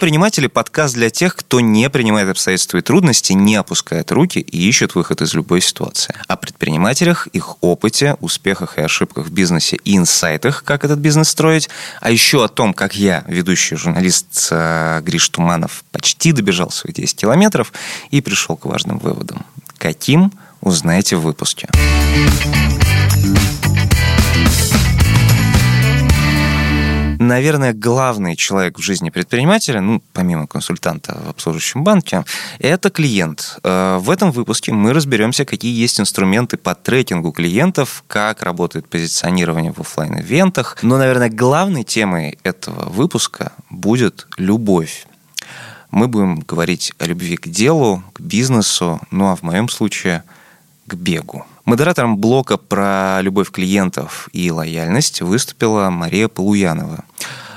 Неприниматели – подкаст для тех, кто не принимает обстоятельства и трудности, не опускает руки и ищет выход из любой ситуации. О предпринимателях, их опыте, успехах и ошибках в бизнесе и инсайтах, как этот бизнес строить, а еще о том, как я, ведущий журналист э, Гриш Туманов, почти добежал своих 10 километров и пришел к важным выводам. Каким – узнаете в выпуске. Наверное, главный человек в жизни предпринимателя, ну, помимо консультанта в обслуживающем банке, это клиент. Э, в этом выпуске мы разберемся, какие есть инструменты по трекингу клиентов, как работает позиционирование в офлайн ивентах Но, наверное, главной темой этого выпуска будет любовь. Мы будем говорить о любви к делу, к бизнесу, ну а в моем случае – к бегу. Модератором блока про любовь клиентов и лояльность выступила Мария Полуянова.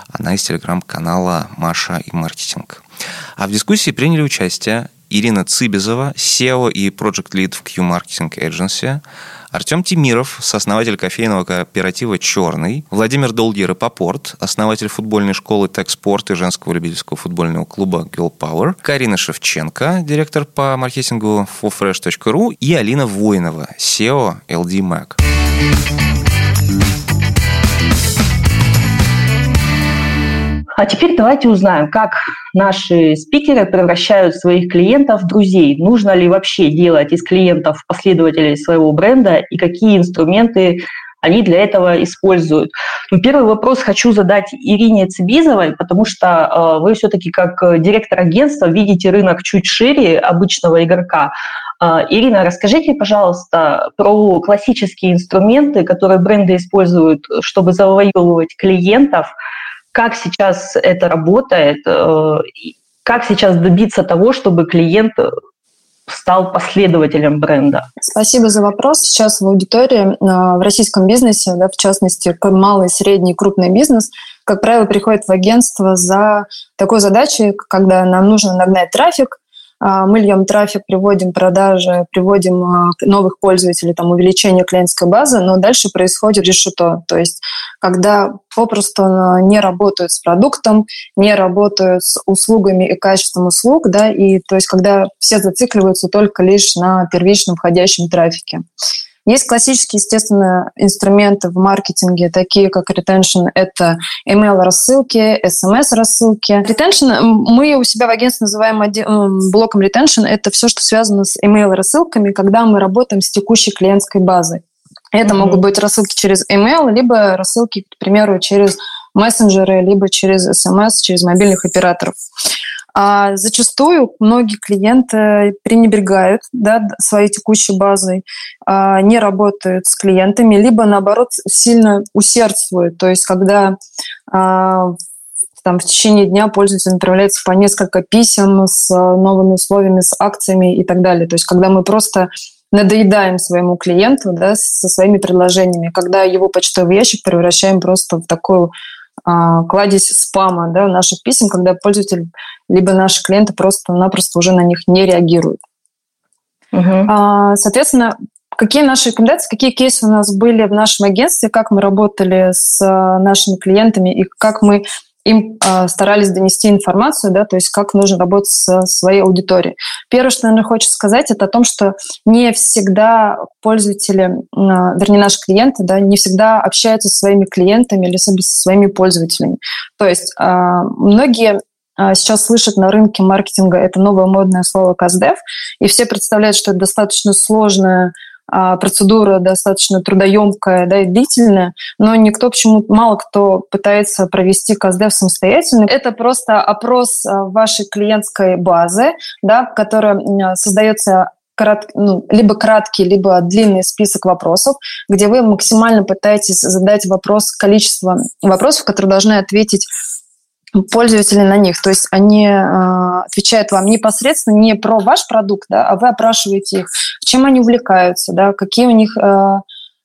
Она из телеграм-канала «Маша и маркетинг». А в дискуссии приняли участие Ирина Цибизова, SEO и Project Lead в Q-Marketing Agency, Артем Тимиров, сооснователь кофейного кооператива «Черный», Владимир Долгий Рапопорт, основатель футбольной школы «Техспорт» и женского любительского футбольного клуба «Girl Power», Карина Шевченко, директор по маркетингу forfresh.ru и Алина Воинова, SEO LD Mac. А теперь давайте узнаем, как наши спикеры превращают своих клиентов в друзей. Нужно ли вообще делать из клиентов последователей своего бренда и какие инструменты они для этого используют. Ну, первый вопрос хочу задать Ирине Цибизовой, потому что э, вы все-таки как директор агентства видите рынок чуть шире обычного игрока. Э, Ирина, расскажите, пожалуйста, про классические инструменты, которые бренды используют, чтобы завоевывать клиентов – как сейчас это работает, э, как сейчас добиться того, чтобы клиент стал последователем бренда? Спасибо за вопрос. Сейчас в аудитории э, в российском бизнесе, да, в частности, малый, средний, крупный бизнес, как правило, приходит в агентство за такой задачей, когда нам нужно нагнать трафик, мы льем трафик, приводим продажи, приводим а, новых пользователей, там, увеличение клиентской базы, но дальше происходит решето. То есть когда попросту а, не работают с продуктом, не работают с услугами и качеством услуг, да, и то есть когда все зацикливаются только лишь на первичном входящем трафике. Есть классические, естественно, инструменты в маркетинге, такие как retention. Это email-рассылки, SMS-рассылки. Retention мы у себя в агентстве называем блоком retention. Это все, что связано с email-рассылками, когда мы работаем с текущей клиентской базой. Это mm-hmm. могут быть рассылки через email, либо рассылки, к примеру, через мессенджеры, либо через SMS, через мобильных операторов. А зачастую многие клиенты пренебрегают да, своей текущей базой, а, не работают с клиентами, либо наоборот сильно усердствуют. То есть когда а, там, в течение дня пользователь направляется по несколько писем с новыми условиями, с акциями и так далее. То есть когда мы просто надоедаем своему клиенту да, со своими предложениями, когда его почтовый ящик превращаем просто в такую а, кладезь спама да, наших писем, когда пользователь либо наши клиенты просто-напросто уже на них не реагируют. Угу. Соответственно, какие наши рекомендации, какие кейсы у нас были в нашем агентстве, как мы работали с нашими клиентами и как мы им э, старались донести информацию, да, то есть как нужно работать со своей аудиторией. Первое, что, наверное, хочется сказать, это о том, что не всегда пользователи, э, вернее, наши клиенты, да, не всегда общаются со своими клиентами или со своими пользователями. То есть э, многие сейчас слышат на рынке маркетинга это новое модное слово «каздев», и все представляют, что это достаточно сложная процедура достаточно трудоемкая да, и длительная, но никто почему мало кто пытается провести КАЗДЕВ самостоятельно. Это просто опрос а, вашей клиентской базы, да, которая создается крат, ну, либо краткий, либо длинный список вопросов, где вы максимально пытаетесь задать вопрос, количество вопросов, которые должны ответить пользователи на них. То есть они э, отвечают вам непосредственно не про ваш продукт, да, а вы опрашиваете их, чем они увлекаются, да, какие у них э,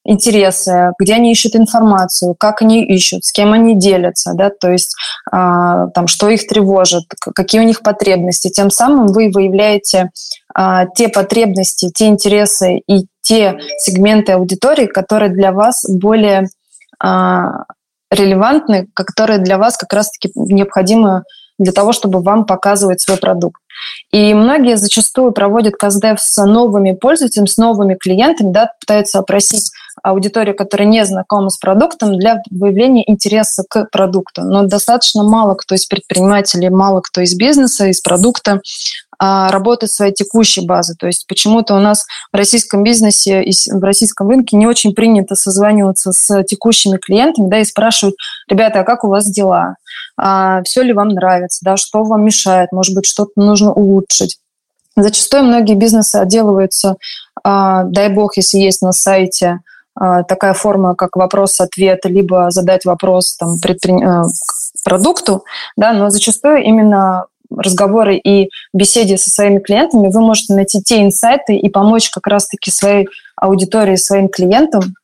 интересы, где они ищут информацию, как они ищут, с кем они делятся, да, то есть э, там, что их тревожит, какие у них потребности. Тем самым вы выявляете э, те потребности, те интересы и те сегменты аудитории, которые для вас более релевантны, которые для вас как раз-таки необходимо для того, чтобы вам показывать свой продукт. И многие зачастую проводят каздев с новыми пользователями, с новыми клиентами, да, пытаются опросить аудиторию, которая не знакома с продуктом, для выявления интереса к продукту. Но достаточно мало кто из предпринимателей, мало кто из бизнеса, из продукта а, работает своей текущей базы. То есть почему-то у нас в российском бизнесе и в российском рынке не очень принято созваниваться с текущими клиентами да, и спрашивать, ребята, а как у вас дела? А, все ли вам нравится? Да, что вам мешает? Может быть, что-то нужно улучшить? Зачастую многие бизнесы отделываются, а, дай бог, если есть на сайте а, такая форма, как вопрос-ответ, либо задать вопрос там, предпри... Э, продукту, да, но зачастую именно разговоры и беседе со своими клиентами вы можете найти те инсайты и помочь как раз-таки своей аудитории, своим клиентам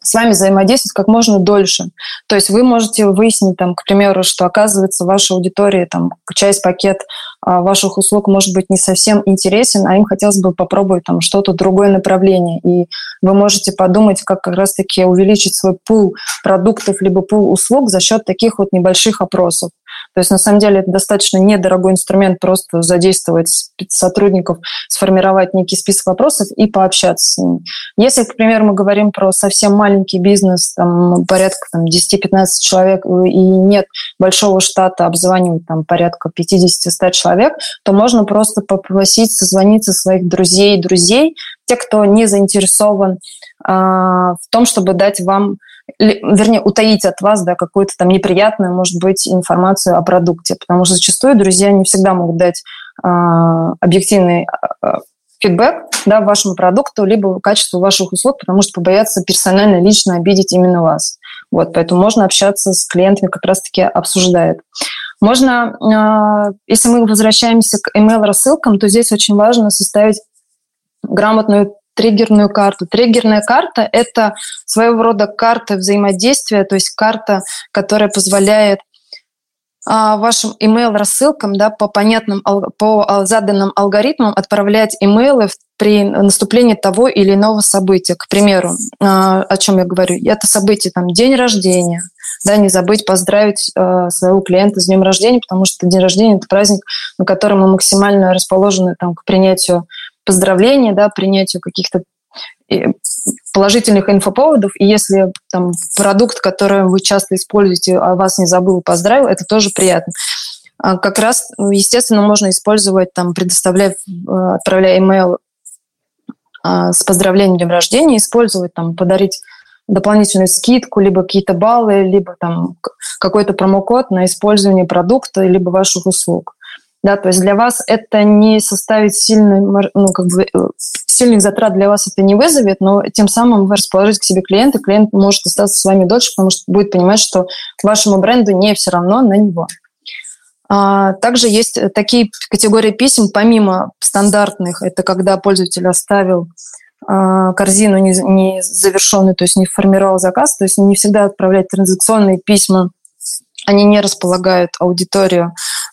с вами взаимодействовать как можно дольше. То есть вы можете выяснить, там, к примеру, что оказывается ваша аудитория, там, часть пакет а, ваших услуг может быть не совсем интересен, а им хотелось бы попробовать там что-то другое направление. И вы можете подумать, как как раз-таки увеличить свой пул продуктов либо пул услуг за счет таких вот небольших опросов. То есть, на самом деле, это достаточно недорогой инструмент просто задействовать сотрудников, сформировать некий список вопросов и пообщаться с ними. Если, к примеру, мы говорим про совсем маленький бизнес, там, порядка там, 10-15 человек, и нет большого штата, обзванивать там, порядка 50-100 человек, то можно просто попросить созвониться своих друзей, друзей, те, кто не заинтересован а, в том, чтобы дать вам вернее, утаить от вас да, какую-то там неприятную, может быть, информацию о продукте. Потому что зачастую друзья не всегда могут дать э, объективный э, фидбэк да, вашему продукту, либо качеству ваших услуг, потому что побоятся персонально, лично обидеть именно вас. Вот, поэтому можно общаться с клиентами, как раз-таки обсуждает. Можно, если мы возвращаемся к email-рассылкам, то здесь очень важно составить грамотную триггерную карту. Триггерная карта – это своего рода карта взаимодействия, то есть карта, которая позволяет а, вашим email-рассылкам да, по понятным, по заданным алгоритмам отправлять имейлы при наступлении того или иного события. К примеру, а, о чем я говорю, это событие там день рождения, да, не забыть поздравить своего клиента с днем рождения, потому что день рождения это праздник, на котором мы максимально расположены там, к принятию поздравления, да, принятию каких-то э, положительных инфоповодов, и если там продукт, который вы часто используете, о вас не забыл, поздравил, это тоже приятно. А как раз, ну, естественно, можно использовать, там, предоставляя, э, отправляя email а, с поздравлением днем рождения, использовать, там, подарить дополнительную скидку, либо какие-то баллы, либо там какой-то промокод на использование продукта, либо ваших услуг. Да, то есть для вас это не составит сильный, ну, как бы, э, сильных затрат для вас это не вызовет, но тем самым вы расположите к себе клиента, клиент может остаться с вами дольше, потому что будет понимать, что вашему бренду не все равно на него. А, также есть такие категории писем, помимо стандартных, это когда пользователь оставил а, корзину не, не завершенную, то есть не формировал заказ, то есть не всегда отправлять транзакционные письма, они не располагают аудиторию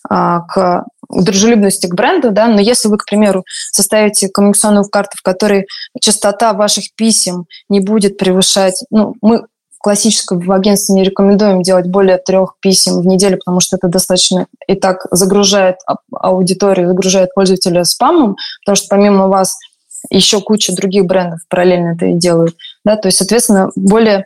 к дружелюбности к бренду, да, но если вы, к примеру, составите коммуникационную карту, в которой частота ваших писем не будет превышать, ну, мы классическое в агентстве не рекомендуем делать более трех писем в неделю, потому что это достаточно и так загружает аудиторию, загружает пользователя спамом, потому что помимо вас еще куча других брендов параллельно это и делают. Да? То есть, соответственно, более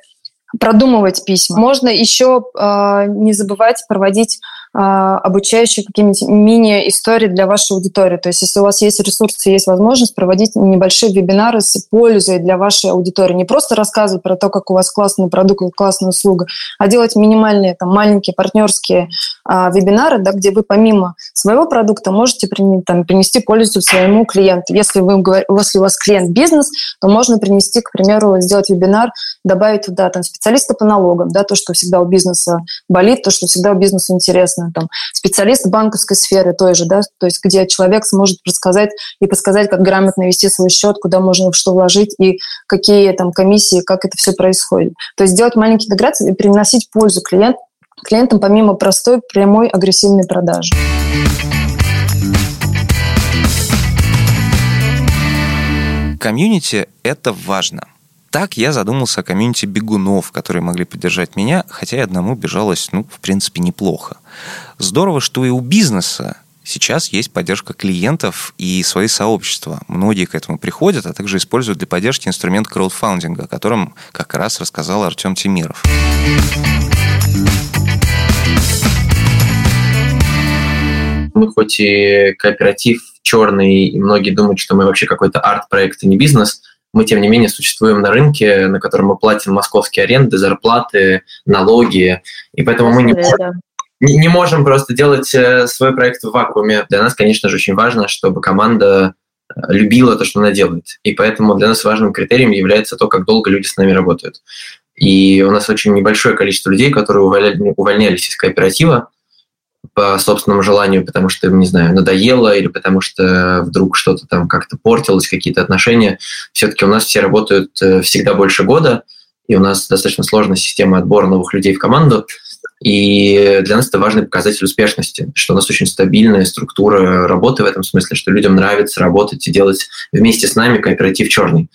продумывать письма. Можно еще э, не забывать проводить а, обучающие какие-нибудь мини-истории для вашей аудитории. То есть если у вас есть ресурсы, есть возможность проводить небольшие вебинары с пользой для вашей аудитории. Не просто рассказывать про то, как у вас классный продукт, классная услуга, а делать минимальные, там, маленькие партнерские а, вебинары, да, где вы помимо своего продукта можете там, принести пользу своему клиенту. Если, вы, если у вас клиент бизнес, то можно принести, к примеру, сделать вебинар, добавить туда там, специалиста по налогам, да, то, что всегда у бизнеса болит, то, что всегда у бизнеса интересно там, специалист банковской сферы той же, да, то есть где человек сможет рассказать и подсказать, как грамотно вести свой счет, куда можно что вложить и какие там комиссии, как это все происходит. То есть делать маленькие интеграции и приносить пользу клиент, клиентам помимо простой прямой агрессивной продажи. Комьюнити – это важно – Так я задумался о комьюнити бегунов, которые могли поддержать меня, хотя и одному бежалось, ну, в принципе, неплохо. Здорово, что и у бизнеса сейчас есть поддержка клиентов и свои сообщества. Многие к этому приходят, а также используют для поддержки инструмент краудфандинга, о котором как раз рассказал Артем Тимиров. Мы хоть и кооператив черный, и многие думают, что мы вообще какой-то арт-проект, и не бизнес, мы, тем не менее, существуем на рынке, на котором мы платим московские аренды, зарплаты, налоги, и поэтому мы не, не, не можем просто делать э, свой проект в вакууме. Для нас, конечно же, очень важно, чтобы команда э, любила то, что она делает. И поэтому для нас важным критерием является то, как долго люди с нами работают. И у нас очень небольшое количество людей, которые увольнялись из кооператива, по собственному желанию, потому что, не знаю, надоело или потому что вдруг что-то там как-то портилось, какие-то отношения. Все-таки у нас все работают э, всегда больше года, и у нас достаточно сложная система отбора новых людей в команду. И для нас это важный показатель успешности, что у нас очень стабильная структура работы в этом смысле, что людям нравится работать и делать вместе с нами кооператив черный.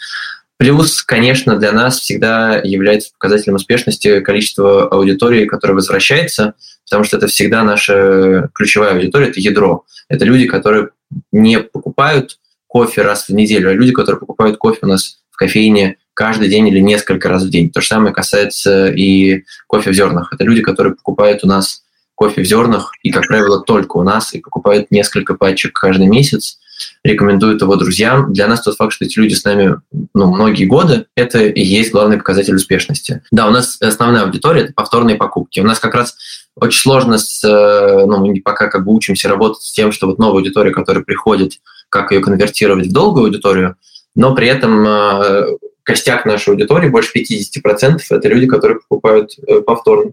Плюс, конечно, для нас всегда является показателем успешности количество аудитории, которая возвращается, потому что это всегда наша ключевая аудитория, это ядро. Это люди, которые не покупают кофе раз в неделю, а люди, которые покупают кофе у нас в кофейне каждый день или несколько раз в день. То же самое касается и кофе в зернах. Это люди, которые покупают у нас кофе в зернах, и, как правило, только у нас, и покупают несколько пачек каждый месяц, рекомендуют его друзьям. Для нас тот факт, что эти люди с нами ну, многие годы, это и есть главный показатель успешности. Да, у нас основная аудитория – это повторные покупки. У нас как раз очень сложно, с, э, ну, мы пока как бы учимся работать с тем, что вот новая аудитория, которая приходит, как ее конвертировать в долгую аудиторию, но при этом э, костяк нашей аудитории, больше 50%, это люди, которые покупают э, повторно.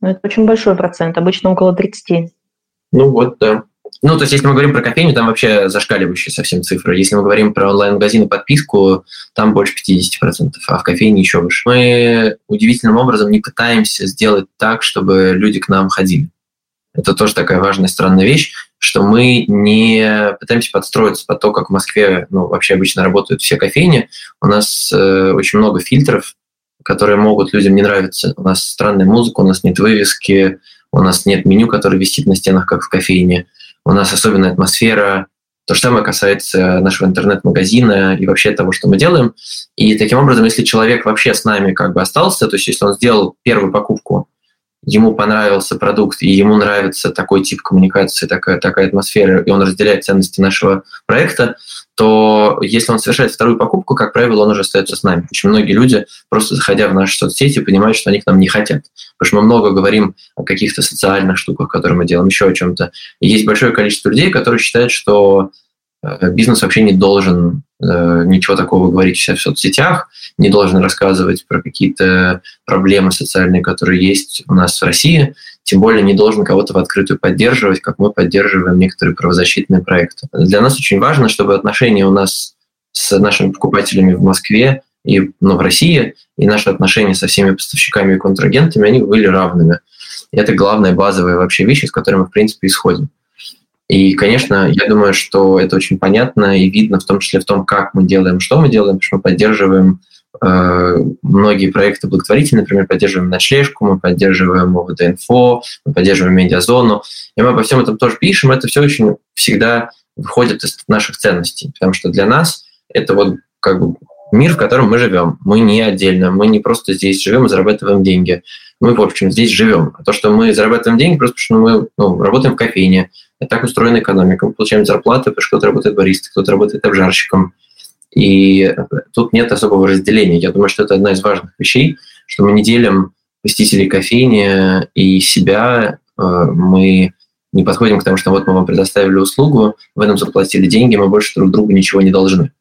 Ну, это очень большой процент, обычно около 30. Ну вот, да. Ну, то есть, если мы говорим про кофейню, там вообще зашкаливающие совсем цифры. Если мы говорим про онлайн-магазин и подписку, там больше 50%, а в кофейне еще выше. Мы удивительным образом не пытаемся сделать так, чтобы люди к нам ходили. Это тоже такая важная странная вещь, что мы не пытаемся подстроиться под то, как в Москве ну, вообще обычно работают все кофейни. У нас э, очень много фильтров, которые могут людям не нравиться. У нас странная музыка, у нас нет вывески, у нас нет меню, которое висит на стенах, как в кофейне у нас особенная атмосфера. То же самое касается нашего интернет-магазина и вообще того, что мы делаем. И таким образом, если человек вообще с нами как бы остался, то есть если он сделал первую покупку, ему понравился продукт, и ему нравится такой тип коммуникации, такая, такая атмосфера, и он разделяет ценности нашего проекта, то если он совершает вторую покупку, как правило, он уже остается с нами. Очень многие люди, просто заходя в наши соцсети, понимают, что они к нам не хотят. Потому что мы много говорим о каких-то социальных штуках, которые мы делаем, еще о чем-то. И есть большое количество людей, которые считают, что бизнес вообще не должен э, ничего такого говорить в соцсетях, не должен рассказывать про какие-то проблемы социальные, которые есть у нас в России, тем более не должен кого-то в открытую поддерживать, как мы поддерживаем некоторые правозащитные проекты. Для нас очень важно, чтобы отношения у нас с нашими покупателями в Москве и ну, в России, и наши отношения со всеми поставщиками и контрагентами, они были равными. И это главная базовая вообще вещь, из которой мы, в принципе, исходим. И, конечно, я думаю, что это очень понятно и видно в том числе в том, как мы делаем, что мы делаем, потому что мы поддерживаем Э, многие проекты благотворительные, например, поддерживаем ночлежку, мы поддерживаем ОВД-инфо, мы поддерживаем медиазону, и мы обо всем этом тоже пишем, это все очень всегда выходит из наших ценностей, потому что для нас это вот как бы мир, в котором мы живем. Мы не отдельно, мы не просто здесь живем и зарабатываем деньги. Мы, в общем, здесь живем. А то, что мы зарабатываем деньги, просто потому что мы ну, работаем в кофейне. И так устроена экономика. Мы получаем зарплаты, потому что кто-то работает баристой, кто-то работает обжарщиком, и тут нет особого разделения. Я думаю, что это одна из важных вещей, что мы не делим посетителей кофейни и себя. Э, мы не подходим к тому, что вот мы вам предоставили услугу, в этом заплатили деньги, мы больше друг другу ничего не должны.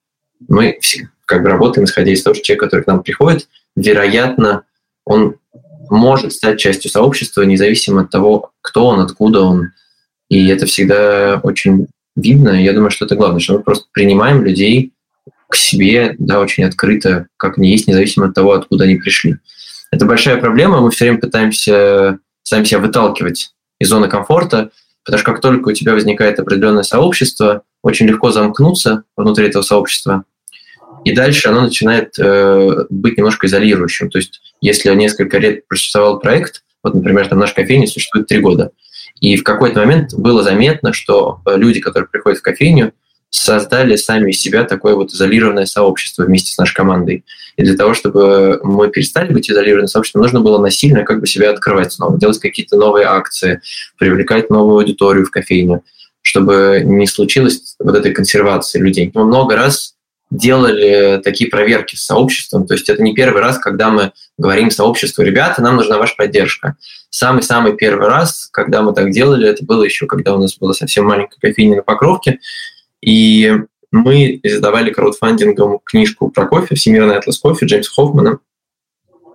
Мы все как бы работаем, исходя из того, что человек, который к нам приходит, вероятно, он может стать частью сообщества, независимо от того, кто он, откуда он. И это всегда очень видно. Я думаю, что это главное, что мы просто принимаем людей к себе, да, очень открыто, как они есть, независимо от того, откуда они пришли. Это большая проблема, мы все время пытаемся сами себя выталкивать из зоны комфорта, потому что как только у тебя возникает определенное сообщество, очень легко замкнуться внутри этого сообщества и дальше оно начинает э, быть немножко изолирующим. То есть если несколько лет просуществовал проект, вот, например, там наша кофейня существует три года, и в какой-то момент было заметно, что э, люди, которые приходят в кофейню, создали сами из себя такое вот изолированное сообщество вместе с нашей командой. И для того, чтобы мы перестали быть изолированным сообществом, нужно было насильно как бы себя открывать снова, делать какие-то новые акции, привлекать новую аудиторию в кофейню, чтобы не случилось вот этой консервации людей. Мы много раз делали такие проверки с сообществом. То есть это не первый раз, когда мы говорим сообществу, ребята, нам нужна ваша поддержка. Самый-самый первый раз, когда мы так делали, это было еще, когда у нас была совсем маленькая кофейня на Покровке, и мы издавали краудфандингом книжку про кофе «Всемирный атлас кофе» Джеймса Хоффмана.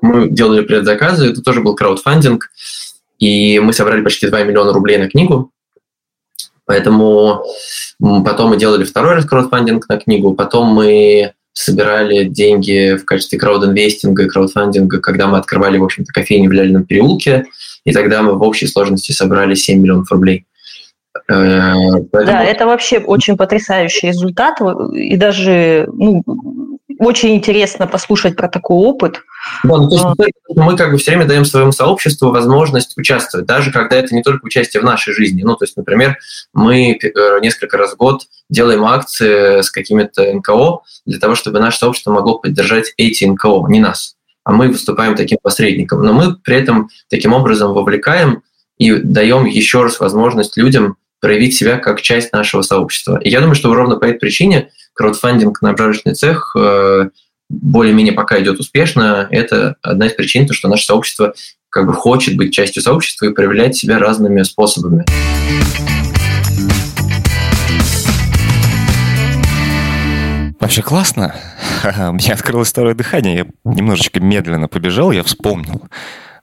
Мы делали предзаказы, это тоже был краудфандинг, и мы собрали почти 2 миллиона рублей на книгу. Поэтому потом мы делали второй раз краудфандинг на книгу, потом мы собирали деньги в качестве краудинвестинга и краудфандинга, когда мы открывали, в общем-то, кофейни в Ляльном переулке, и тогда мы в общей сложности собрали 7 миллионов рублей. Э, поэтому... Да, это вообще очень потрясающий результат. И даже ну, очень интересно послушать про такой опыт. Да, ну, то есть мы, мы как бы все время даем своему сообществу возможность участвовать, даже когда это не только участие в нашей жизни. Ну, то есть, например, мы э, несколько раз в год делаем акции с какими-то НКО для того, чтобы наше сообщество могло поддержать эти НКО, не нас. А мы выступаем таким посредником. Но мы при этом таким образом вовлекаем и даем еще раз возможность людям проявить себя как часть нашего сообщества. И я думаю, что ровно по этой причине краудфандинг на обжарочный цех э, более-менее пока идет успешно. Это одна из причин, то, что наше сообщество как бы хочет быть частью сообщества и проявлять себя разными способами. Вообще классно. У меня открылось второе дыхание. Я немножечко медленно побежал, я вспомнил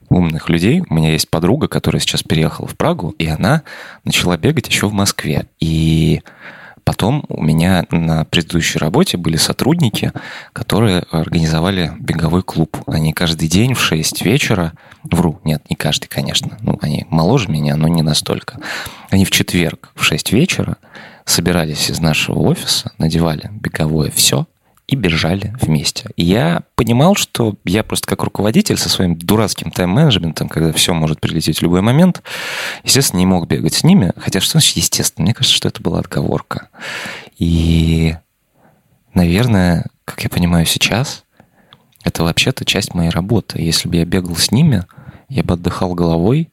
умных людей. У меня есть подруга, которая сейчас переехала в Прагу, и она начала бегать еще в Москве. И потом у меня на предыдущей работе были сотрудники, которые организовали беговой клуб. Они каждый день в 6 вечера, вру, нет, не каждый, конечно, ну, они моложе меня, но не настолько. Они в четверг в 6 вечера собирались из нашего офиса, надевали беговое все – и бежали вместе. И я понимал, что я просто как руководитель со своим дурацким тайм-менеджментом, когда все может прилететь в любой момент, естественно, не мог бегать с ними. Хотя что значит естественно? Мне кажется, что это была отговорка. И, наверное, как я понимаю сейчас, это вообще-то часть моей работы. Если бы я бегал с ними, я бы отдыхал головой,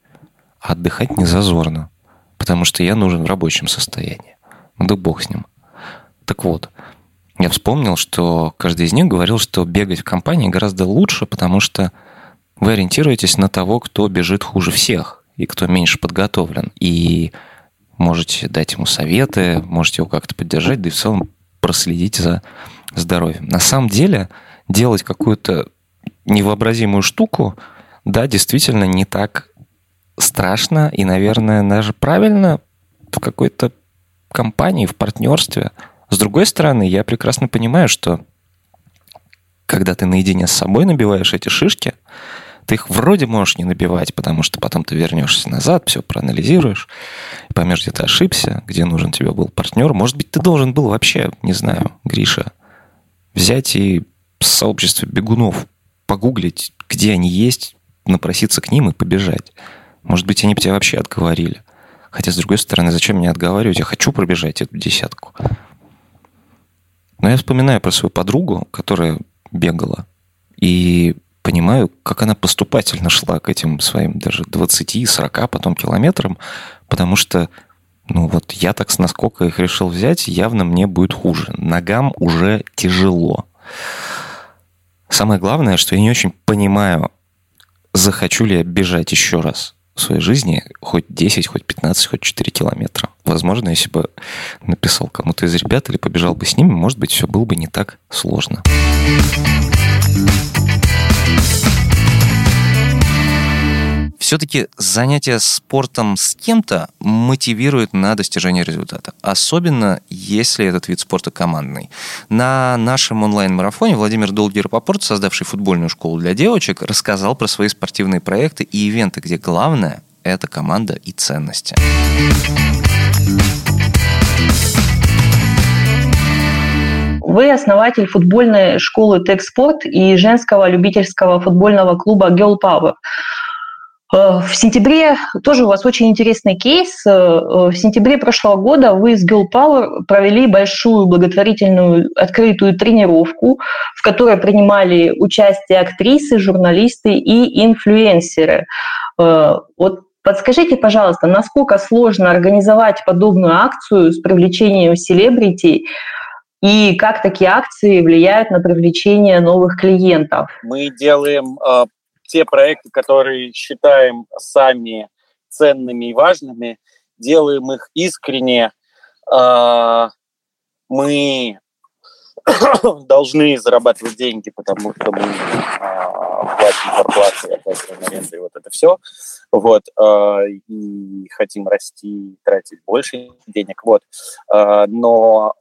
а отдыхать не зазорно, потому что я нужен в рабочем состоянии. Ну да бог с ним. Так вот, я вспомнил, что каждый из них говорил, что бегать в компании гораздо лучше, потому что вы ориентируетесь на того, кто бежит хуже всех и кто меньше подготовлен. И можете дать ему советы, можете его как-то поддержать, да и в целом проследить за здоровьем. На самом деле делать какую-то невообразимую штуку, да, действительно не так страшно и, наверное, даже правильно в какой-то компании, в партнерстве – с другой стороны, я прекрасно понимаю, что когда ты наедине с собой набиваешь эти шишки, ты их вроде можешь не набивать, потому что потом ты вернешься назад, все проанализируешь, поймешь, где ты ошибся, где нужен тебе был партнер. Может быть, ты должен был вообще, не знаю, Гриша, взять и в сообществе бегунов погуглить, где они есть, напроситься к ним и побежать. Может быть, они бы тебя вообще отговорили. Хотя, с другой стороны, зачем мне отговаривать? Я хочу пробежать эту десятку. Но я вспоминаю про свою подругу, которая бегала, и понимаю, как она поступательно шла к этим своим даже 20-40 потом километрам, потому что ну вот я так с наскока их решил взять, явно мне будет хуже. Ногам уже тяжело. Самое главное, что я не очень понимаю, захочу ли я бежать еще раз в своей жизни хоть 10, хоть 15, хоть 4 километра. Возможно, если бы написал кому-то из ребят или побежал бы с ними, может быть, все было бы не так сложно. Все-таки занятие спортом с кем-то мотивирует на достижение результата. Особенно, если этот вид спорта командный. На нашем онлайн-марафоне Владимир Долгий Рапопорт, создавший футбольную школу для девочек, рассказал про свои спортивные проекты и ивенты, где главное – это команда и ценности. Вы основатель футбольной школы Техспорт и женского любительского футбольного клуба Girl Power. Э, в сентябре тоже у вас очень интересный кейс. Э, в сентябре прошлого года вы с Girl Power провели большую благотворительную открытую тренировку, в которой принимали участие актрисы, журналисты и инфлюенсеры. Э, вот Подскажите, пожалуйста, насколько сложно организовать подобную акцию с привлечением селебрити и как такие акции влияют на привлечение новых клиентов? Мы делаем те проекты, которые считаем сами ценными и важными, делаем их искренне. А, мы должны зарабатывать деньги, потому что мы а, платим зарплаты, оплачиваем аренду и вот это все. Вот, а, и хотим расти, тратить больше денег. Вот. Но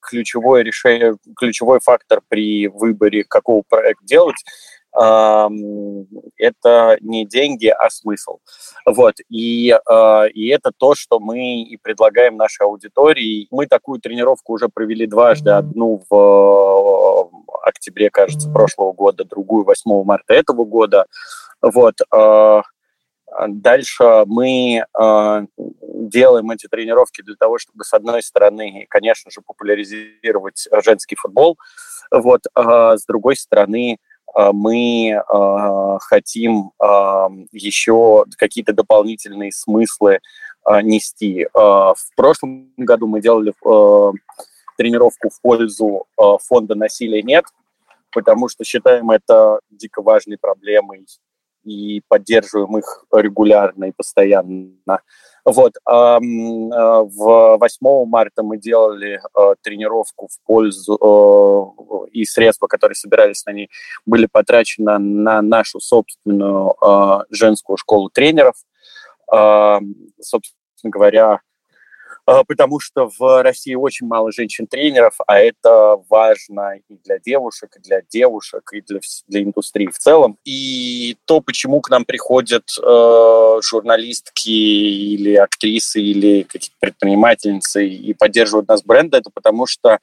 ключевой, решение, ключевой фактор при выборе, какого проекта делать, это не деньги, а смысл. Вот. И, а, и это то, что мы и предлагаем нашей аудитории. Мы такую тренировку уже провели дважды. Одну в э, октябре, кажется, прошлого года, другую 8 марта этого года. Вот. А, дальше мы э, делаем эти тренировки для того, чтобы, с одной стороны, конечно же, популяризировать женский футбол, вот, а с другой стороны, а, мы а, хотим а, еще какие-то дополнительные смыслы нести. В прошлом году мы делали тренировку в пользу фонда «Насилия нет», потому что считаем это дико важной проблемой и поддерживаем их регулярно и постоянно. Вот. А, в 8 марта мы делали а, тренировку в пользу, а, и средства, которые собирались на ней, были потрачены на нашу собственную женскую школу тренеров. Собственно говоря, потому что в России очень мало женщин-тренеров, а это важно и для девушек, и для девушек, и для, для индустрии в целом. И то, почему к нам приходят э, журналистки или актрисы, или какие-то предпринимательницы и поддерживают нас бренды, это потому что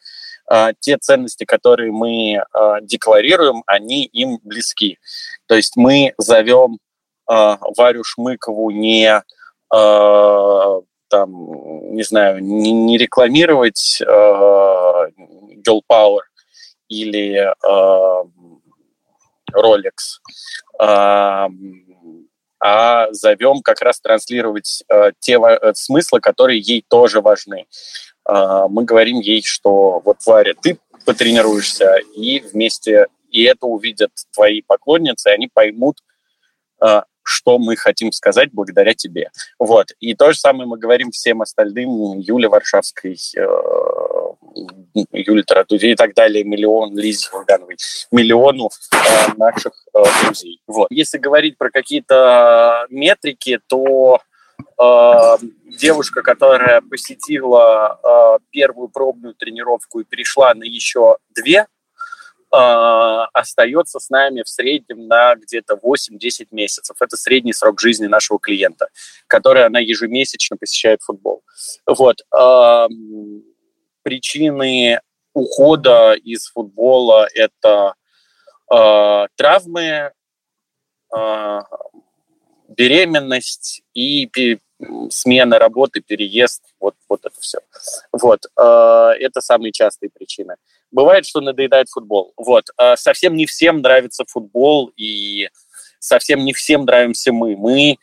э, те ценности, которые мы э, декларируем, они им близки. То есть мы зовем э, Варю Шмыкову не э, там, не знаю, не, не рекламировать э, Girl Power или э, Rolex, э, а зовем как раз транслировать э, те э, смыслы, которые ей тоже важны. Э, мы говорим ей, что вот, Варя, ты потренируешься, и вместе, и это увидят твои поклонницы, и они поймут, э, что мы хотим сказать благодаря тебе. Вот. И то же самое мы говорим всем остальным, Юле Варшавской, э, Юле Таратузе и так далее, миллион, Лизе Фургановой, миллиону э, наших э, друзей. Вот. Если говорить про какие-то метрики, то девушка, которая посетила первую пробную тренировку и перешла на еще две, остается с нами в среднем на где-то 8-10 месяцев. Это средний срок жизни нашего клиента, который она ежемесячно посещает футбол. Вот. Причины ухода из футбола – это а, травмы, а, беременность и смена работы, переезд, вот, вот это все. Вот, это самые частые причины. Бывает, что надоедает футбол. Вот. А совсем не всем нравится футбол, и совсем не всем нравимся мы. Мы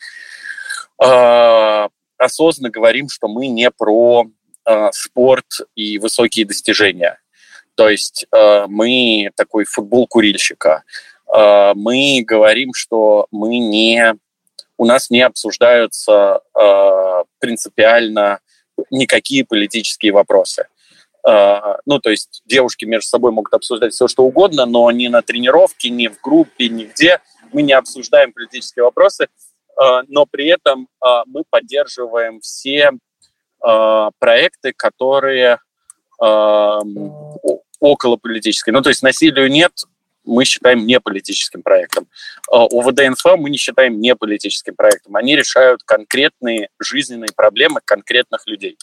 э, осознанно говорим, что мы не про э, спорт и высокие достижения. То есть э, мы такой футбол курильщика. Э, мы говорим, что мы не... У нас не обсуждаются э, принципиально никакие политические вопросы. А, ну, то есть девушки между собой могут обсуждать все, что угодно, но ни на тренировке, ни в группе, нигде мы не обсуждаем политические вопросы, а, но при этом а, мы поддерживаем все проекты, которые около политической. Ну, то есть насилию нет, мы считаем не политическим проектом. У ВДНФ мы не считаем не политическим проектом. Они решают конкретные жизненные проблемы конкретных людей.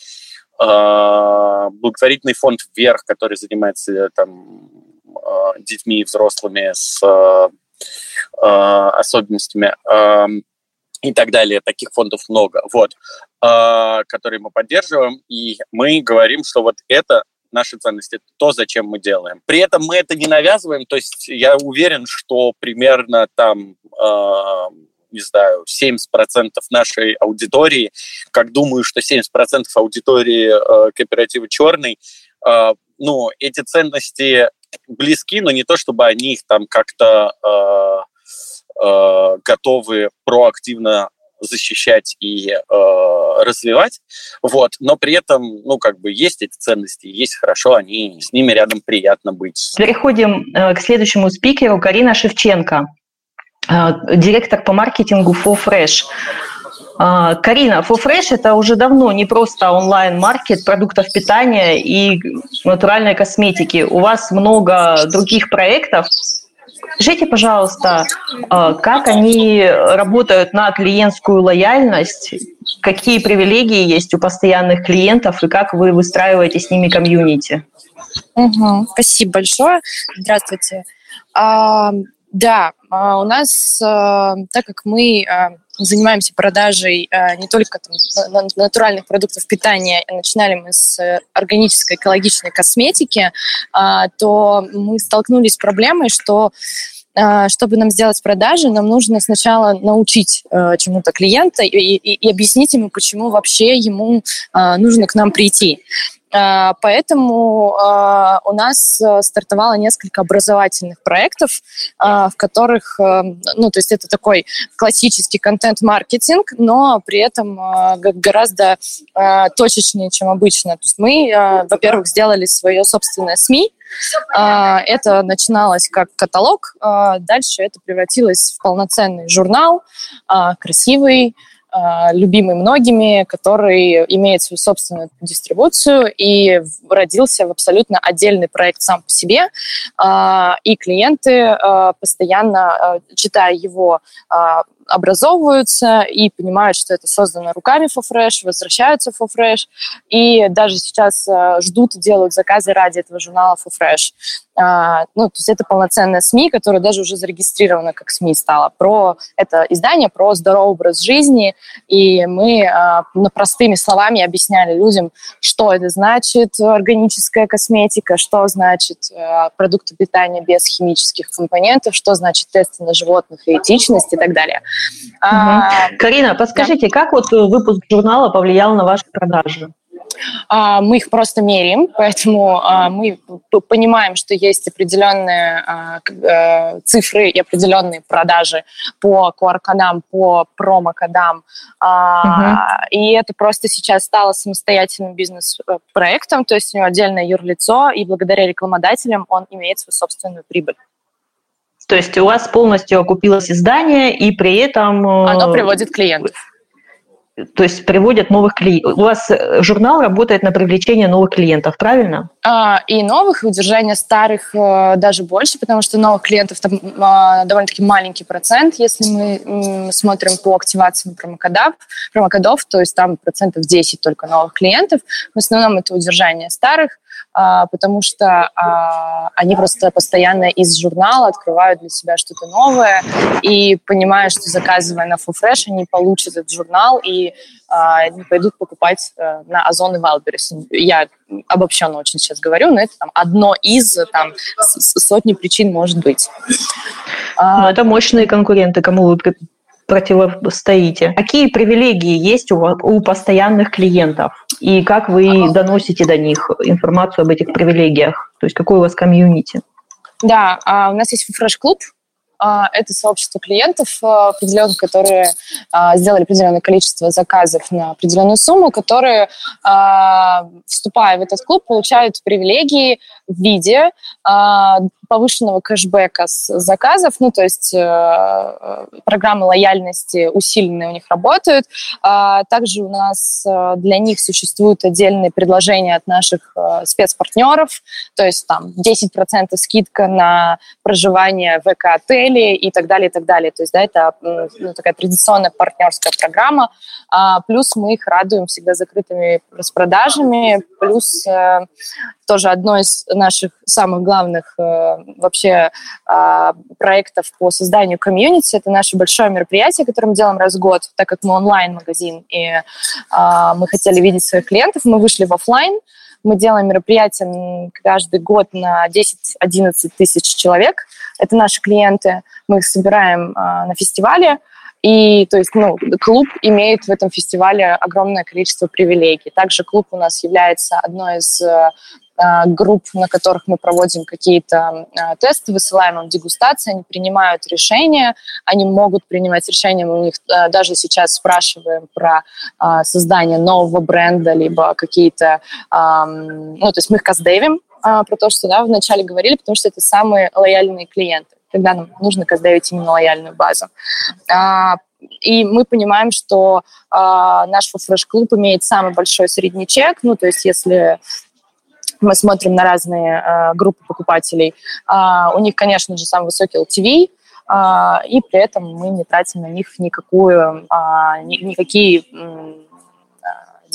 Благотворительный фонд «Вверх», который занимается там детьми и взрослыми с особенностями и так далее. Таких фондов много, вот, которые мы поддерживаем. И мы говорим, что вот это наши ценности, то, зачем мы делаем. При этом мы это не навязываем, то есть я уверен, что примерно там э, не знаю, 70% нашей аудитории, как думаю, что 70% аудитории э, кооператива «Черный», э, ну, эти ценности близки, но не то, чтобы они их там как-то э, э, готовы проактивно защищать и э, развивать, вот, но при этом, ну, как бы есть эти ценности, есть хорошо, они, с ними рядом приятно быть. Переходим э, к следующему спикеру, Карина Шевченко, директор по маркетингу ForFresh. Uh, Карина, ForFresh – это уже давно не просто онлайн-маркет продуктов питания и натуральной косметики. У вас много других проектов, Скажите, пожалуйста, а, как они работают на клиентскую лояльность, какие привилегии есть у постоянных клиентов и как вы выстраиваете с ними комьюнити? Угу, спасибо большое. Здравствуйте. А, да, а, у нас, а, так как мы а, занимаемся продажей не только там, натуральных продуктов питания, начинали мы с органической экологичной косметики, то мы столкнулись с проблемой, что чтобы нам сделать продажи, нам нужно сначала научить чему-то клиента и, и, и объяснить ему, почему вообще ему нужно к нам прийти. А, поэтому а, у нас э, стартовало несколько образовательных проектов, а, в которых, э, ну, то есть это такой классический контент-маркетинг, но при этом гораздо точечнее, чем обычно. То есть мы, во-первых, сделали свое собственное СМИ, это начиналось как каталог, дальше это превратилось в полноценный журнал, красивый, любимый многими, который имеет свою собственную дистрибуцию и родился в абсолютно отдельный проект сам по себе. А, и клиенты а, постоянно, читая его, образовываются и понимают, что это создано руками FoFresh, возвращаются в FoFresh, и даже сейчас э, ждут и делают заказы ради этого журнала FoFresh. А, ну, то есть это полноценная СМИ, которая даже уже зарегистрирована как СМИ стала. Про это издание, про здоровый образ жизни, и мы а, ну, простыми словами объясняли людям, что это значит органическая косметика, что значит а, продукты питания без химических компонентов, что значит тесты на животных и этичность и так далее. Угу. Карина, подскажите, да. как вот выпуск журнала повлиял на ваши продажи? А, мы их просто меряем, поэтому а, мы понимаем, что есть определенные э, цифры и определенные продажи по QR-кодам, по промо-кодам. Угу. И это просто сейчас стало самостоятельным бизнес-проектом, то есть у него отдельное юрлицо, и благодаря рекламодателям он имеет свою собственную прибыль. То есть у вас полностью окупилось издание, и при этом... Э, Оно приводит клиентов. То есть приводят новых клиентов. У вас э, журнал работает на привлечение новых клиентов, правильно? А, и новых, и удержание старых э, даже больше, потому что новых клиентов там а, довольно-таки маленький процент, если мы смотрим по активации промокодов, промокодов, то есть там процентов 10 только новых клиентов. В основном это удержание старых, потому что а, они просто постоянно из журнала открывают для себя что-то новое и понимая, что заказывая на 4fresh, они получат этот журнал и а, пойдут покупать э, на Озон и Wildberries. Я обобщенно очень сейчас говорю, но это там одно из там, сотни причин может быть. Но это мощные конкуренты, кому вы противостоите. Какие привилегии есть у, у постоянных клиентов? И как вы доносите до них информацию об этих привилегиях? То есть какой у вас комьюнити? Да, а, у нас есть фреш-клуб, а, это сообщество клиентов а, определенных, которые сделали определенное количество заказов на определенную сумму, которые, вступая в этот клуб, получают привилегии в виде повышенного кэшбэка с заказов, ну, то есть э, э, программы лояльности усиленные у них работают. А также у нас э, для них существуют отдельные предложения от наших спецпартнеров, то есть там 10% скидка на проживание в эко цели и так далее, и так далее. То есть, да, это ну, такая традиционная партнерская программа. А, плюс мы их радуем всегда закрытыми распродажами. Плюс э, тоже одно из наших самых главных э, вообще э, проектов по созданию комьюнити. Это наше большое мероприятие, которое мы делаем раз в год, так как мы онлайн-магазин, и э, мы хотели видеть своих клиентов, мы вышли в офлайн. Мы делаем мероприятия каждый год на 10-11 тысяч человек. Это наши клиенты. Мы их собираем э, на фестивале. И то есть ну, клуб имеет в этом фестивале огромное количество привилегий. Также клуб у нас является одной из э, а, групп, на которых мы проводим какие-то а, тесты, высылаем им дегустации, они принимают решения, они могут принимать решения, мы у них а, даже сейчас спрашиваем про создание нового бренда, либо какие-то, ну, то есть мы их каздевим, про то, что да, вначале говорили, потому что это самые лояльные клиенты, когда нам нужно каздевить именно лояльную базу. И мы понимаем, что э, наш фреш-клуб имеет самый большой средний чек. Ну, то есть если мы смотрим на разные э, группы покупателей. Э, у них, конечно же, самый высокий LTV, э, и при этом мы не тратим на них никакую, э, ни, никакие э,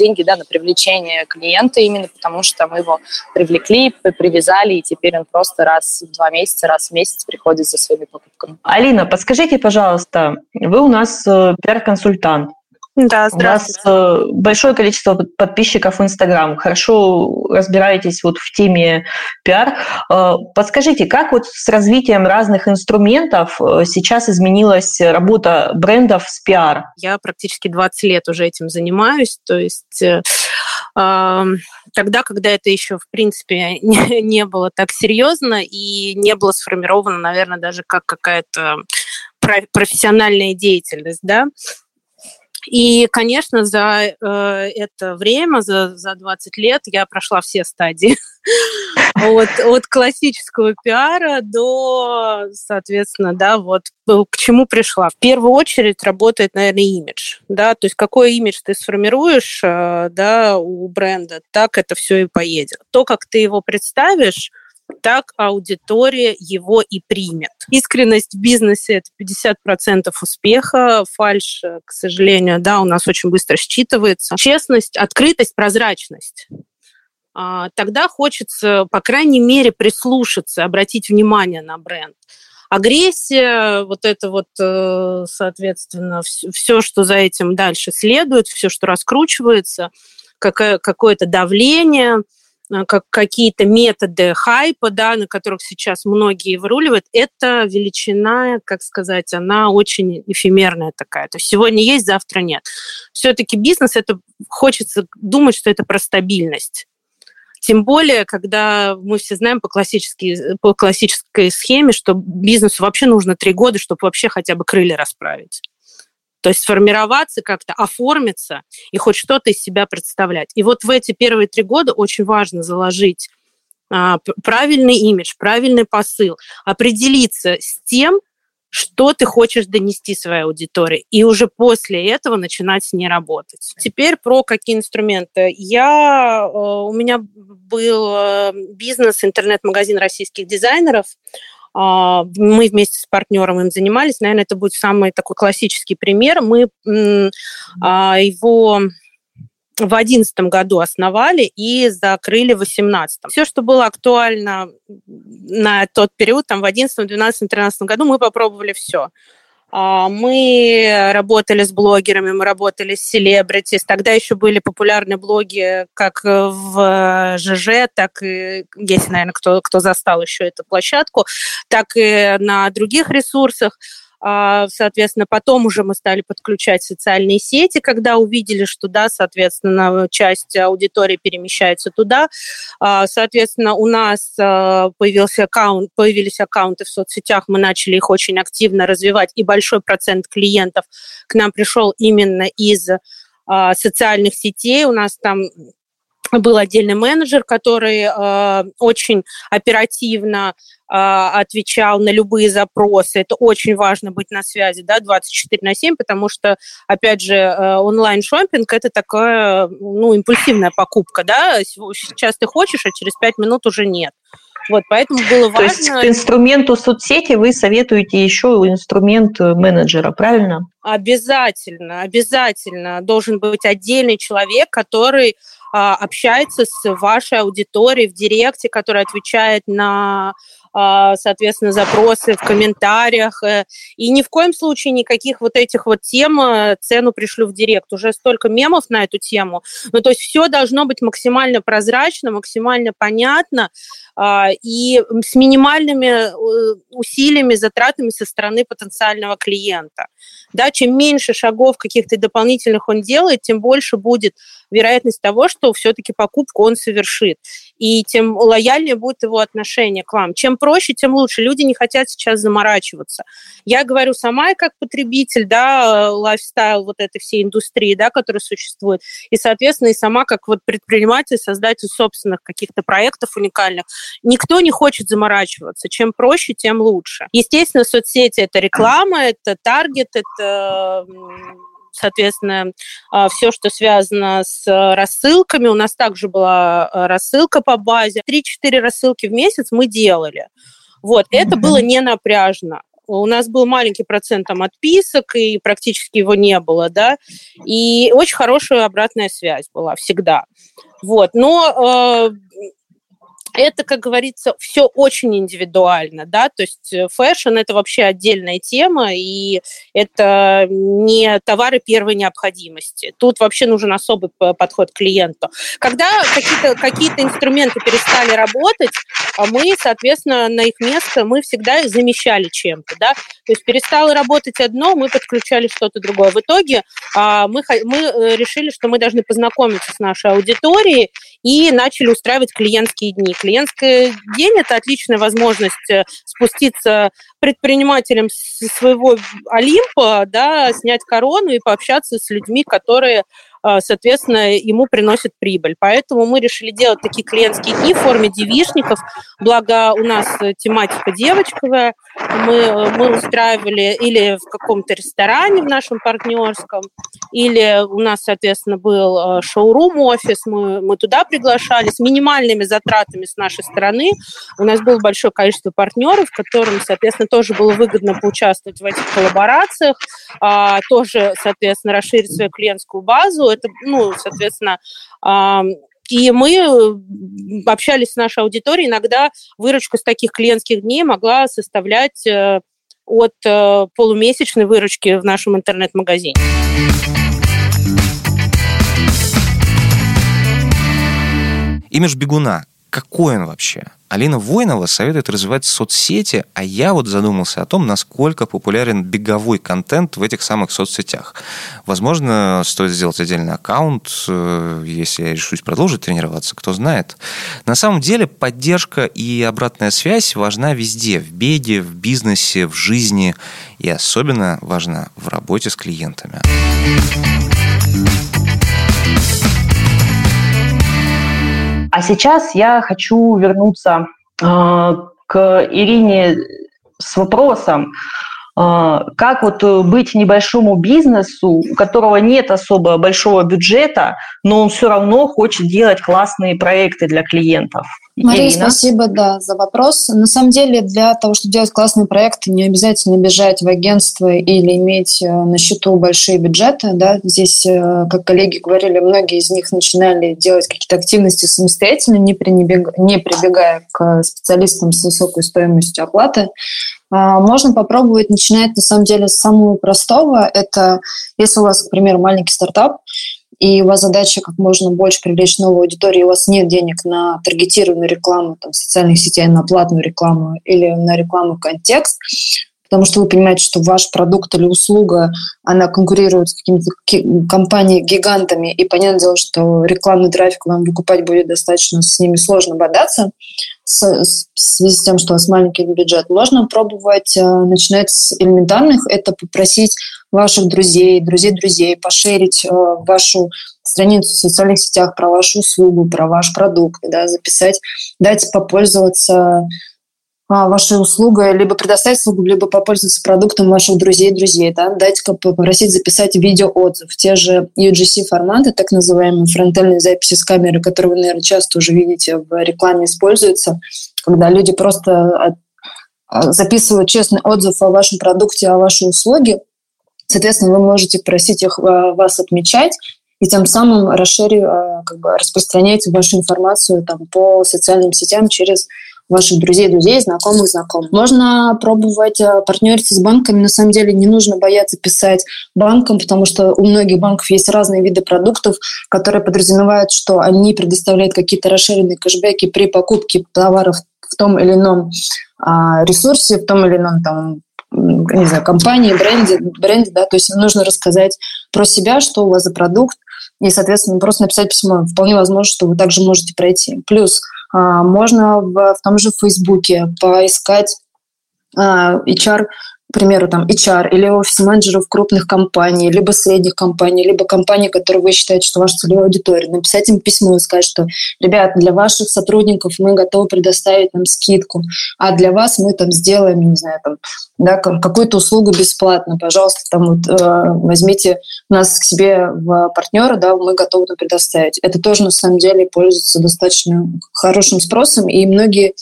деньги да, на привлечение клиента, именно потому что мы его привлекли, привязали, и теперь он просто раз в два месяца, раз в месяц приходит за своими покупками. Алина, подскажите, пожалуйста, вы у нас э, пиар-консультант. Да, здравствуйте. У нас э, большое количество подписчиков в Инстаграм. Хорошо разбираетесь вот в теме пиар. Э, подскажите, как вот с развитием разных инструментов э, сейчас изменилась работа брендов с пиар? Я практически 20 лет уже этим занимаюсь. То есть тогда, когда это еще, в принципе, не, не было так серьезно и не было сформировано, наверное, даже как какая-то профессиональная деятельность, да, и, конечно, за э, это время, за, за 20 лет я прошла все стадии. от, от классического пиара до, соответственно, да, вот к чему пришла. В первую очередь работает, наверное, имидж, да, то есть какой имидж ты сформируешь, э, да, у бренда, так это все и поедет. То, как ты его представишь, так аудитория его и примет. Искренность в бизнесе – это 50% успеха, фальш, э, к сожалению, да, у нас очень быстро считывается. Честность, открытость, прозрачность а, тогда хочется, по крайней мере, прислушаться, обратить внимание на бренд. Агрессия, вот это вот, э, соответственно, все, что за этим дальше следует, все, что раскручивается, какое-то давление – как какие-то методы хайпа, да, на которых сейчас многие выруливают, это величина, как сказать, она очень эфемерная такая. То есть сегодня есть, завтра нет. Все-таки бизнес, это хочется думать, что это про стабильность. Тем более, когда мы все знаем по, классической, по классической схеме, что бизнесу вообще нужно три года, чтобы вообще хотя бы крылья расправить. То есть сформироваться как-то, оформиться и хоть что-то из себя представлять. И вот в эти первые три года очень важно заложить а, правильный имидж, правильный посыл, определиться с тем, что ты хочешь донести своей аудитории, и уже после этого начинать с ней работать. Теперь про какие инструменты. Я, э, у меня был э, бизнес, интернет-магазин российских дизайнеров, мы вместе с партнером им занимались. Наверное, это будет самый такой классический пример. Мы а, его в 2011 году основали и закрыли в 2018. Все, что было актуально на тот период, там в 2011, 2012, 2013 году, мы попробовали все. А, мы работали с блогерами, мы работали с селебритис. Тогда еще были популярны блоги как в ЖЖ, так и, если, наверное, кто, кто застал еще эту площадку, так и на других ресурсах. А, соответственно, потом уже мы стали подключать социальные сети, когда увидели, что, да, соответственно, часть аудитории перемещается туда. А, соответственно, у нас а, появился аккаунт, появились аккаунты в соцсетях, мы начали их очень активно развивать, и большой процент клиентов к нам пришел именно из социальных сетей. У нас там был отдельный менеджер, который э, очень оперативно э, отвечал на любые запросы. Это очень важно быть на связи, да, 24 на 7, потому что, опять же, э, онлайн-шопинг – это такая, ну, импульсивная покупка, да, сейчас ты хочешь, а через 5 минут уже нет. Вот, поэтому было важно... То есть к инструменту соцсети вы советуете еще инструмент менеджера, правильно? Обязательно, обязательно должен быть отдельный человек, который общается с вашей аудиторией в директе, который отвечает на а, соответственно, запросы в комментариях. Э, и ни в коем случае никаких вот этих вот тем э, цену пришлю в директ. Уже столько мемов на эту тему. Ну, то есть все должно быть максимально прозрачно, максимально понятно а, и с минимальными э, усилиями, затратами со стороны потенциального клиента. Да, чем меньше шагов каких-то дополнительных он делает, тем больше будет вероятность того, что все-таки покупку он совершит. И тем лояльнее будет его отношение к вам. Чем проще, тем лучше. Люди не хотят сейчас заморачиваться. Я говорю сама как потребитель, да, лайфстайл вот этой всей индустрии, да, которая существует. И, соответственно, и сама как вот предприниматель, создатель собственных каких-то проектов уникальных. Никто не хочет заморачиваться. Чем проще, тем лучше. Естественно, соцсети – это реклама, это таргет, это соответственно, а, все, что связано с рассылками. У нас также была а, рассылка по базе. 3-4 рассылки в месяц мы делали. Вот, это было не напряжно. У нас был маленький процент там отписок, и практически его не было, да, и очень хорошая обратная связь была всегда. Вот, но э, это, как говорится, все очень индивидуально, да, то есть э, фэшн – это вообще отдельная тема, и это не товары первой необходимости. Тут вообще нужен особый подход к клиенту. Когда какие-то какие инструменты перестали работать, а мы, соответственно, на их место мы всегда замещали чем-то, да, то есть перестало работать одно, мы подключали что-то другое. В итоге а, мы, мы э, решили, что мы должны познакомиться с нашей аудиторией и начали устраивать клиентские дни Клиентский день – это отличная возможность э, спуститься предпринимателям своего Олимпа, да, снять корону и пообщаться с людьми, которые соответственно, ему приносит прибыль. Поэтому мы решили делать такие клиентские дни в форме девишников. Благо у нас тематика девочковая. Мы, э, мы устраивали или в каком-то ресторане в нашем партнерском, или у нас, соответственно, был э, шоурум-офис, мы, мы туда приглашали с минимальными затратами с нашей стороны. У нас было большое количество партнеров, которым, соответственно, тоже было выгодно поучаствовать в этих коллаборациях, а, тоже, соответственно, расширить свою клиентскую базу это, ну, соответственно, и мы общались с нашей аудиторией. Иногда выручка с таких клиентских дней могла составлять э, от э, полумесячной выручки в нашем интернет-магазине. Имидж бегуна. Какой он вообще? Алина Войнова советует развивать соцсети, а я вот задумался о том, насколько популярен беговой контент в этих самых соцсетях. Возможно, стоит сделать отдельный аккаунт, э, если я решусь продолжить тренироваться, кто знает. На самом деле поддержка и обратная связь важна везде, в беге, в бизнесе, в жизни, и особенно важна в работе с клиентами. А сейчас я хочу вернуться э, к Ирине с вопросом, э, как вот быть небольшому бизнесу, у которого нет особо большого бюджета, но он все равно хочет делать классные проекты для клиентов. Мария, Ирина. спасибо, да, за вопрос. На самом деле, для того, чтобы делать классные проекты, не обязательно бежать в агентство или иметь э, на счету большие бюджеты. Да. Здесь, э, как коллеги говорили, многие из них начинали делать какие-то активности самостоятельно, не, пренебег... не прибегая к специалистам с высокой стоимостью оплаты. А, можно попробовать начинать, на самом деле, с самого простого. Это, если у вас, к примеру, маленький стартап, и у вас задача как можно больше привлечь новую аудиторию, и у вас нет денег на таргетированную рекламу там, социальных сетей, на платную рекламу или на рекламу контекст, потому что вы понимаете, что ваш продукт или услуга, она конкурирует с какими-то компаниями-гигантами, и понятное дело, что рекламный трафик вам выкупать будет достаточно, с ними сложно бодаться с, с, в связи с тем, что у вас маленький бюджет. Можно пробовать э, начинать с элементарных, это попросить ваших друзей, друзей-друзей, пошерить э, вашу страницу в социальных сетях про вашу услугу, про ваш продукт, да, записать, дать попользоваться вашей услугой, либо предоставить услугу, либо попользоваться продуктом ваших друзей друзей, да, дать, попросить записать видеоотзыв. Те же UGC-форматы, так называемые фронтальные записи с камеры, которые вы, наверное, часто уже видите в рекламе используются, когда люди просто записывают честный отзыв о вашем продукте, о вашей услуге. Соответственно, вы можете просить их вас отмечать, и тем самым расширив, как бы распространять вашу информацию там, по социальным сетям через ваших друзей, друзей, знакомых, знакомых. Можно пробовать э, партнериться с банками. На самом деле не нужно бояться писать банкам, потому что у многих банков есть разные виды продуктов, которые подразумевают, что они предоставляют какие-то расширенные кэшбэки при покупке товаров в том или ином а, ресурсе, в том или ином там не знаю, компании, бренде, бренде, да, то есть нужно рассказать про себя, что у вас за продукт, и, соответственно, просто написать письмо. Вполне возможно, что вы также можете пройти. Плюс можно в, в том же Фейсбуке поискать а, HR к примеру, там HR или офис-менеджеров крупных компаний, либо средних компаний, либо компаний, которые вы считаете, что ваша целевая аудитория, написать им письмо и сказать, что, ребят, для ваших сотрудников мы готовы предоставить нам скидку, а для вас мы там сделаем, не знаю, там, да, какую-то услугу бесплатно, пожалуйста, там вот, э, возьмите нас к себе в партнера, да, мы готовы это предоставить. Это тоже на самом деле пользуется достаточно хорошим спросом, и многие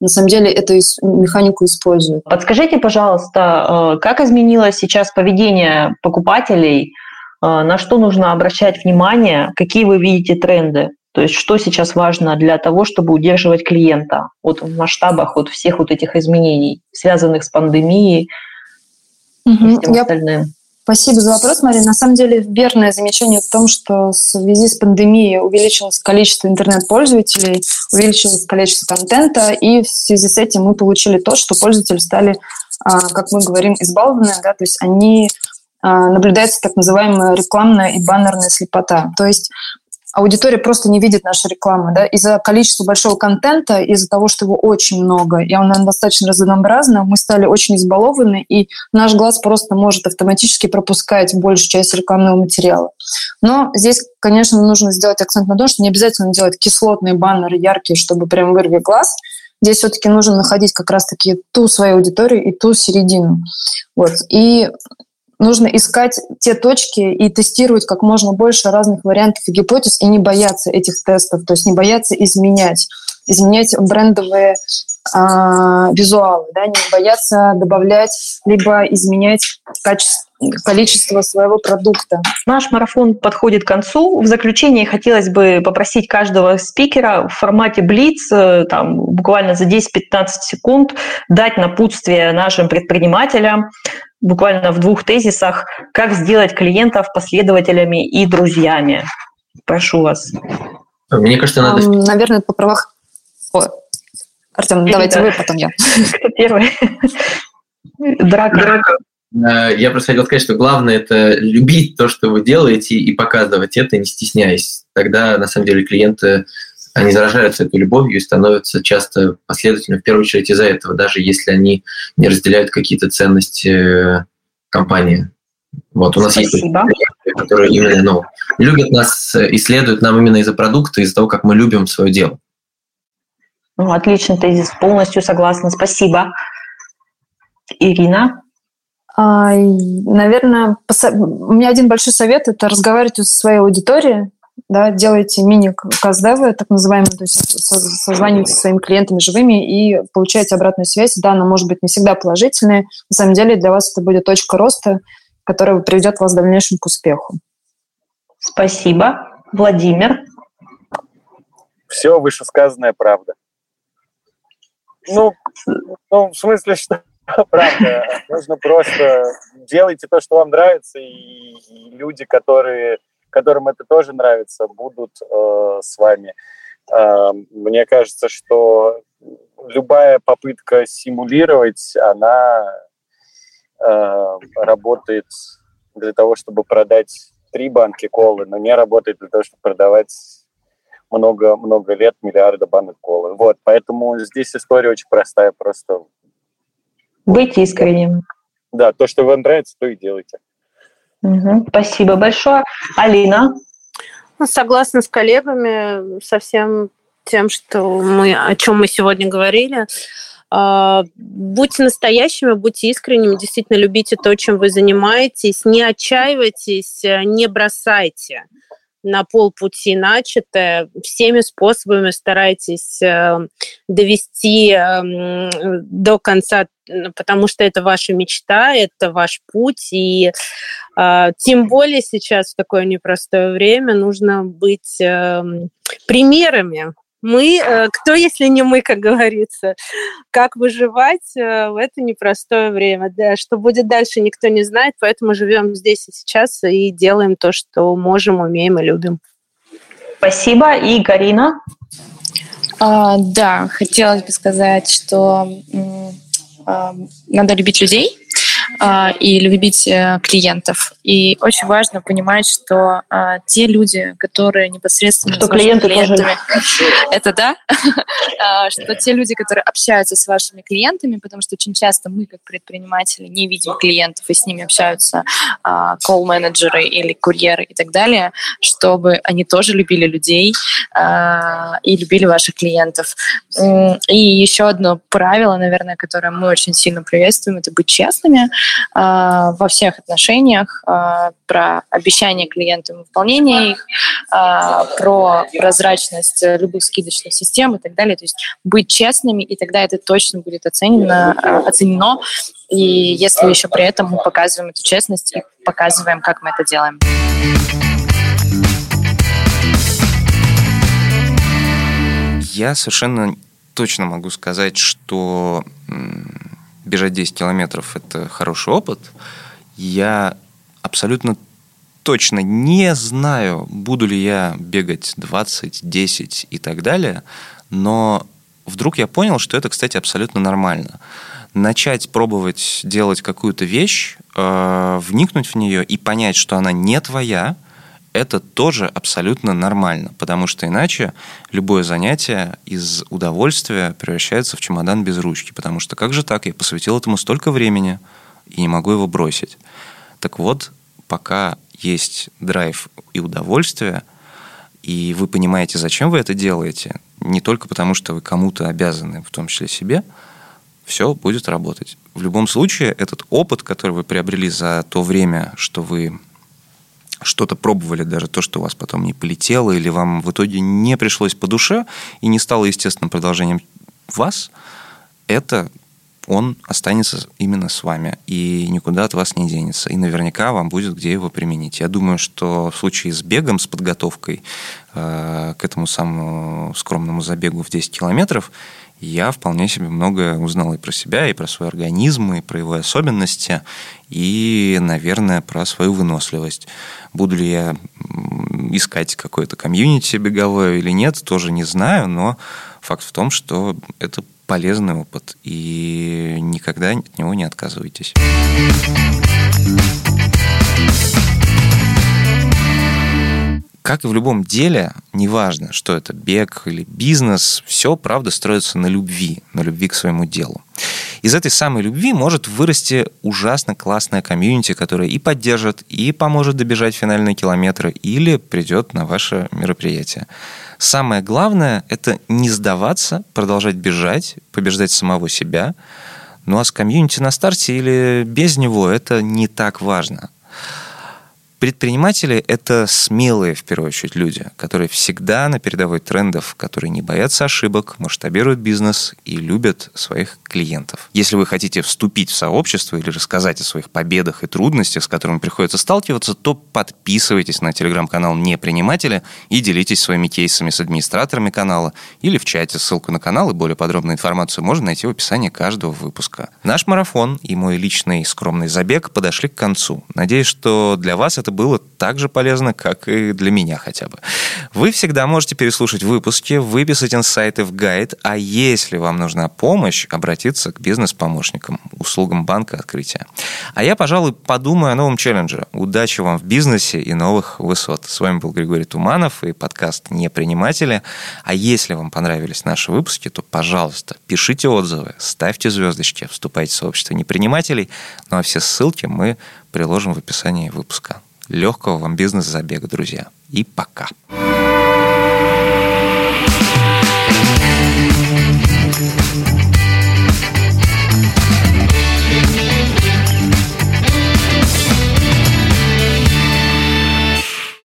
на самом деле эту механику используют. Подскажите, пожалуйста, э, как изменилось сейчас поведение покупателей, э, на что нужно обращать внимание, какие вы видите тренды? То есть что сейчас важно для того, чтобы удерживать клиента вот в масштабах вот всех вот этих изменений, связанных с пандемией угу. и всем Я остальным? Спасибо за вопрос, Мария. На самом деле верное замечание в том, что в связи с пандемией увеличилось количество интернет-пользователей, увеличилось количество контента, и в связи с этим мы получили то, что пользователи стали, а, как мы говорим, избалованы, да, то есть они а, наблюдается так называемая рекламная и баннерная слепота. То есть аудитория просто не видит наши рекламы. Да? Из-за количества большого контента, из-за того, что его очень много, и он достаточно разнообразно, мы стали очень избалованы, и наш глаз просто может автоматически пропускать большую часть рекламного материала. Но здесь, конечно, нужно сделать акцент на том, что не обязательно делать кислотные баннеры яркие, чтобы прям вырвать глаз. Здесь все-таки нужно находить как раз-таки ту свою аудиторию и ту середину. Вот. И нужно искать те точки и тестировать как можно больше разных вариантов и гипотез и не бояться этих тестов, то есть не бояться изменять, изменять брендовые а, визуалы, да, не бояться добавлять либо изменять качество количество своего продукта. Наш марафон подходит к концу. В заключение хотелось бы попросить каждого спикера в формате Блиц, э, там, буквально за 10-15 секунд, дать напутствие нашим предпринимателям, буквально в двух тезисах, как сделать клиентов последователями и друзьями. Прошу вас. Мне кажется, надо... Наверное, по правах... О, Артем, давайте вы, потом я. Кто первый? Драка. Драка. Э, я просто хотел сказать, что главное это любить то, что вы делаете, и показывать это, не стесняясь. Тогда, на самом деле, клиенты они заражаются этой любовью и становятся часто последовательными, в первую очередь из-за этого, даже если они не разделяют какие-то ценности э, компании. Вот у нас Спасибо. есть клиенты, которые именно ну, любят нас, и следуют нам именно из-за продукта, из-за того, как мы любим свое дело. Ну, отличный тезис, полностью согласна. Спасибо. Ирина? А, наверное, у меня один большой совет – это разговаривать со своей аудиторией, да, делайте мини-каздевы, так называемые, то есть созванивайте со своими клиентами живыми и получаете обратную связь. Да, она может быть не всегда положительная. На самом деле для вас это будет точка роста, которая приведет вас в дальнейшем к успеху. Спасибо. Владимир? Все вышесказанное правда. Ну, ну, в смысле, что правда. Нужно просто делайте то, что вам нравится, и, и люди, которые, которым это тоже нравится, будут э, с вами. Э, мне кажется, что любая попытка симулировать, она э, работает для того, чтобы продать три банки колы, но не работает для того, чтобы продавать много-много лет миллиарда банок колы. Вот, поэтому здесь история очень простая, просто быть искренним. Да, то, что вам нравится, то и делайте. Угу. Спасибо большое. Алина? Ну, согласна с коллегами, со всем тем, что мы, о чем мы сегодня говорили. А, будьте настоящими, будьте искренними, действительно любите то, чем вы занимаетесь, не отчаивайтесь, не бросайте. На полпути начатое, всеми способами старайтесь э, довести э, до конца, потому что это ваша мечта, это ваш путь, и э, тем более сейчас в такое непростое время нужно быть э, примерами мы, э, кто если не мы, как говорится, как выживать э, в это непростое время. Да, что будет дальше, никто не знает, поэтому живем здесь и сейчас и делаем то, что можем, умеем и любим. Спасибо. И Карина? А, да, хотелось бы сказать, что а, надо любить людей, и любить э, клиентов. И очень важно понимать, что а, те люди, которые непосредственно что клиенты клиентами, тоже. это да, а, что те люди, которые общаются с вашими клиентами, потому что очень часто мы, как предприниматели, не видим клиентов, и с ними общаются колл-менеджеры или курьеры и так далее, чтобы они тоже любили людей и любили ваших клиентов. И еще одно правило, наверное, которое мы очень сильно приветствуем, это быть честными. А, во всех отношениях, а, про обещания клиентам выполнения их, а, про прозрачность любых скидочных систем и так далее. То есть быть честными, и тогда это точно будет оценено, оценено. И если еще при этом мы показываем эту честность и показываем, как мы это делаем. Я совершенно точно могу сказать, что бежать 10 километров – это хороший опыт. Я абсолютно точно не знаю, буду ли я бегать 20, 10 и так далее, но вдруг я понял, что это, кстати, абсолютно нормально. Начать пробовать делать какую-то вещь, э, вникнуть в нее и понять, что она не твоя – это тоже абсолютно нормально, потому что иначе любое занятие из удовольствия превращается в чемодан без ручки, потому что как же так, я посвятил этому столько времени и не могу его бросить. Так вот, пока есть драйв и удовольствие, и вы понимаете, зачем вы это делаете, не только потому, что вы кому-то обязаны, в том числе себе, все будет работать. В любом случае, этот опыт, который вы приобрели за то время, что вы что-то пробовали, даже то, что у вас потом не полетело, или вам в итоге не пришлось по душе и не стало естественным продолжением вас, это он останется именно с вами и никуда от вас не денется. И наверняка вам будет где его применить. Я думаю, что в случае с бегом, с подготовкой э, к этому самому скромному забегу в 10 километров, я вполне себе многое узнал и про себя, и про свой организм, и про его особенности, и, наверное, про свою выносливость. Буду ли я искать какое-то комьюнити беговое или нет, тоже не знаю, но факт в том, что это полезный опыт, и никогда от него не отказывайтесь. Как и в любом деле, неважно, что это бег или бизнес, все, правда, строится на любви, на любви к своему делу. Из этой самой любви может вырасти ужасно классная комьюнити, которая и поддержит, и поможет добежать финальные километры, или придет на ваше мероприятие. Самое главное – это не сдаваться, продолжать бежать, побеждать самого себя. Ну а с комьюнити на старте или без него – это не так важно. Предприниматели — это смелые, в первую очередь, люди, которые всегда на передовой трендов, которые не боятся ошибок, масштабируют бизнес и любят своих клиентов. Если вы хотите вступить в сообщество или рассказать о своих победах и трудностях, с которыми приходится сталкиваться, то подписывайтесь на телеграм-канал «Неприниматели» и делитесь своими кейсами с администраторами канала или в чате. Ссылку на канал и более подробную информацию можно найти в описании каждого выпуска. Наш марафон и мой личный скромный забег подошли к концу. Надеюсь, что для вас это это было так же полезно, как и для меня хотя бы. Вы всегда можете переслушать выпуски, выписать инсайты в гайд, а если вам нужна помощь, обратиться к бизнес-помощникам, услугам банка открытия. А я, пожалуй, подумаю о новом челлендже. Удачи вам в бизнесе и новых высот. С вами был Григорий Туманов и подкаст «Неприниматели». А если вам понравились наши выпуски, то, пожалуйста, пишите отзывы, ставьте звездочки, вступайте в сообщество непринимателей. Ну а все ссылки мы приложим в описании выпуска. Легкого вам бизнес-забега, друзья. И пока.